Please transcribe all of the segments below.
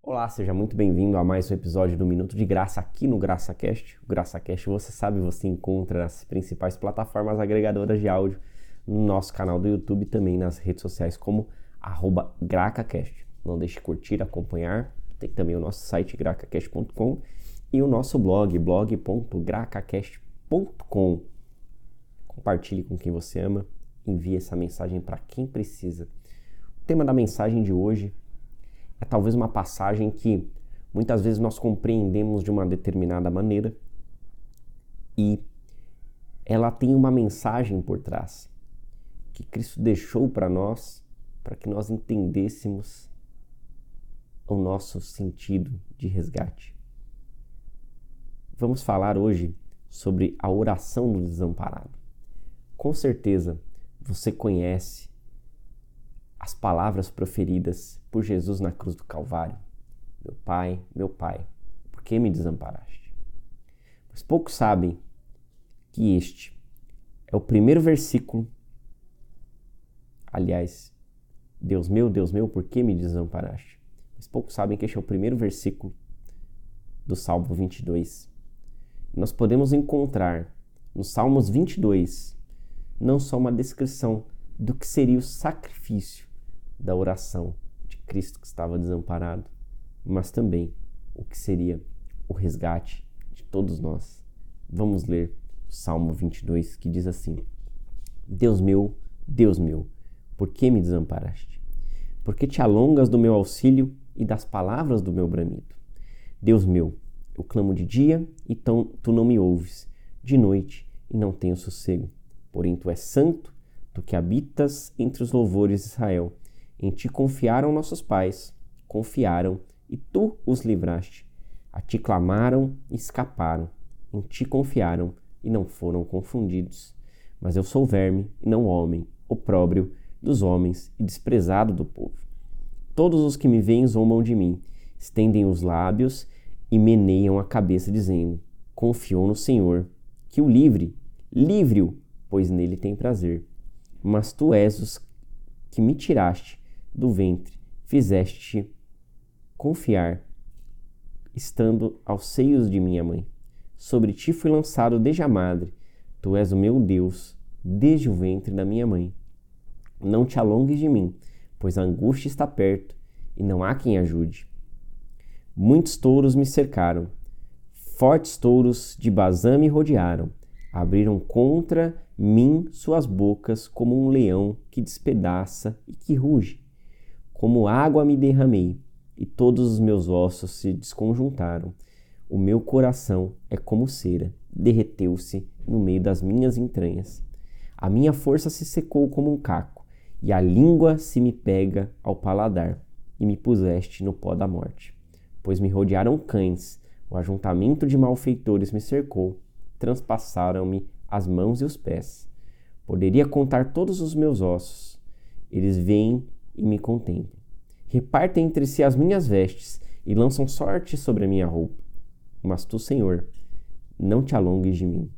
Olá, seja muito bem-vindo a mais um episódio do Minuto de Graça aqui no GraçaCast. O GraçaCast, você sabe, você encontra nas principais plataformas agregadoras de áudio, no nosso canal do YouTube e também nas redes sociais como GracaCast. Não deixe de curtir, acompanhar. Tem também o nosso site gracacast.com e o nosso blog, blog.gracacast.com. Compartilhe com quem você ama, envie essa mensagem para quem precisa. O tema da mensagem de hoje talvez uma passagem que muitas vezes nós compreendemos de uma determinada maneira e ela tem uma mensagem por trás que Cristo deixou para nós para que nós entendêssemos o nosso sentido de resgate. Vamos falar hoje sobre a oração do desamparado. Com certeza você conhece as palavras proferidas por Jesus na cruz do Calvário: Meu Pai, meu Pai, por que me desamparaste? Mas poucos sabem que este é o primeiro versículo. Aliás, Deus meu, Deus meu, por que me desamparaste? Mas poucos sabem que este é o primeiro versículo do Salmo 22. Nós podemos encontrar no Salmos 22 não só uma descrição do que seria o sacrifício da oração de Cristo que estava desamparado, mas também o que seria o resgate de todos nós. Vamos ler o Salmo 22 que diz assim: Deus meu, Deus meu, por que me desamparaste? Por que te alongas do meu auxílio e das palavras do meu bramido? Deus meu, eu clamo de dia e tu não me ouves, de noite e não tenho sossego. Porém, tu és santo, tu que habitas entre os louvores de Israel. Em ti confiaram nossos pais, confiaram e tu os livraste. A ti clamaram e escaparam. Em ti confiaram e não foram confundidos. Mas eu sou verme e não homem, opróbrio dos homens e desprezado do povo. Todos os que me veem zombam de mim, estendem os lábios e meneiam a cabeça, dizendo: Confiou no Senhor, que o livre, livre-o, pois nele tem prazer. Mas tu és os que me tiraste do ventre, fizeste confiar, estando aos seios de minha mãe. Sobre ti fui lançado desde a madre, tu és o meu Deus, desde o ventre da minha mãe. Não te alongues de mim, pois a angústia está perto e não há quem ajude. Muitos touros me cercaram, fortes touros de Bazã me rodearam, abriram contra mim suas bocas como um leão que despedaça e que ruge. Como água me derramei, e todos os meus ossos se desconjuntaram. O meu coração é como cera, derreteu-se no meio das minhas entranhas. A minha força se secou como um caco, e a língua se me pega ao paladar, e me puseste no pó da morte pois me rodearam cães, o ajuntamento de malfeitores me cercou, transpassaram-me as mãos e os pés. Poderia contar todos os meus ossos. Eles vêm e me contemplam. Repartem entre si as minhas vestes e lançam sorte sobre a minha roupa. Mas tu, Senhor, não te alongues de mim.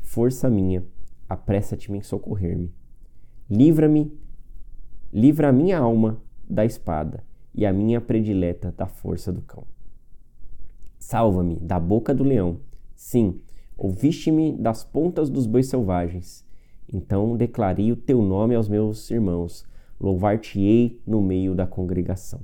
Força minha, apressa-te em socorrer-me. Livra-me, livra a minha alma da espada e a minha predileta da força do cão. Salva-me da boca do leão. Sim, ouviste-me das pontas dos bois selvagens. Então declarei o teu nome aos meus irmãos, louvar-te-ei no meio da congregação.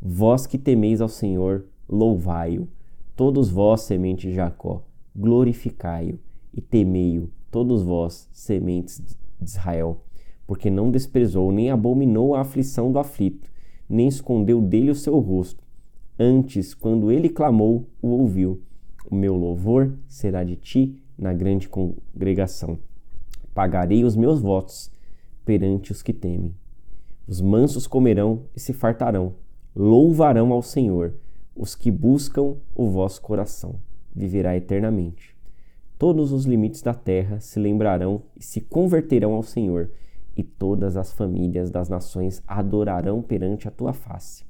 Vós que temeis ao Senhor, louvai-o. Todos vós, semente de Jacó, glorificai-o e temei-o, todos vós, sementes de Israel, porque não desprezou nem abominou a aflição do aflito, nem escondeu dele o seu rosto. Antes, quando ele clamou, o ouviu. O meu louvor será de ti na grande congregação. Pagarei os meus votos perante os que temem. Os mansos comerão e se fartarão, louvarão ao Senhor. Os que buscam o vosso coração viverá eternamente. Todos os limites da terra se lembrarão e se converterão ao Senhor e todas as famílias das nações adorarão perante a tua face.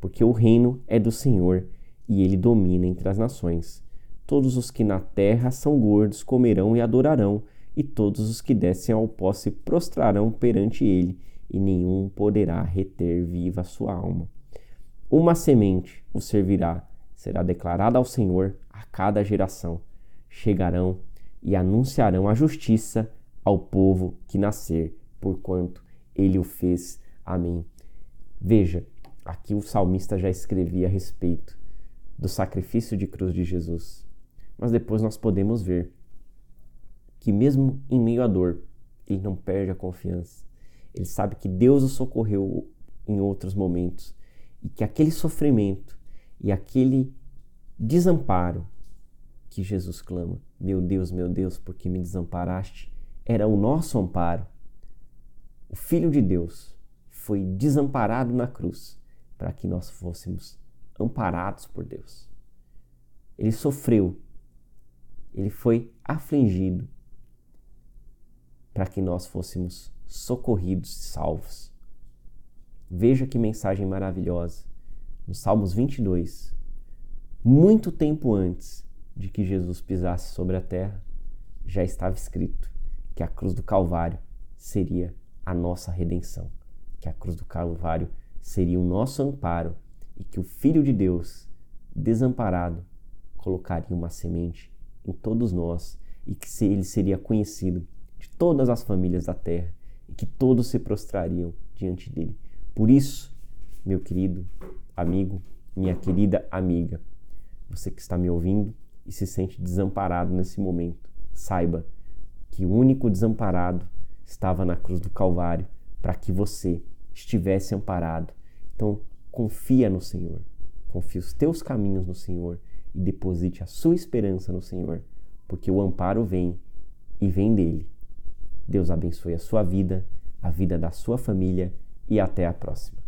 Porque o reino é do Senhor e ele domina entre as nações. Todos os que na terra são gordos comerão e adorarão, e todos os que descem ao pó se prostrarão perante ele, e nenhum poderá reter viva a sua alma. uma semente o servirá, será declarada ao Senhor a cada geração. Chegarão e anunciarão a justiça ao povo que nascer, porquanto ele o fez. Amém. Veja, aqui o salmista já escrevia a respeito do sacrifício de cruz de Jesus. Mas depois nós podemos ver que, mesmo em meio à dor, ele não perde a confiança. Ele sabe que Deus o socorreu em outros momentos e que aquele sofrimento e aquele desamparo que Jesus clama: Meu Deus, meu Deus, por que me desamparaste? Era o nosso amparo. O Filho de Deus foi desamparado na cruz para que nós fôssemos amparados por Deus. Ele sofreu, ele foi afligido para que nós fôssemos socorridos e salvos. Veja que mensagem maravilhosa. No Salmos 22, muito tempo antes de que Jesus pisasse sobre a terra, já estava escrito que a cruz do Calvário seria a nossa redenção, que a cruz do Calvário seria o nosso amparo e que o Filho de Deus, desamparado, colocaria uma semente em todos nós e que ele seria conhecido todas as famílias da terra e que todos se prostrariam diante dele. Por isso, meu querido amigo, minha querida amiga, você que está me ouvindo e se sente desamparado nesse momento, saiba que o único desamparado estava na cruz do Calvário para que você estivesse amparado. Então, confia no Senhor, confia os teus caminhos no Senhor e deposite a sua esperança no Senhor, porque o amparo vem e vem dele. Deus abençoe a sua vida, a vida da sua família e até a próxima.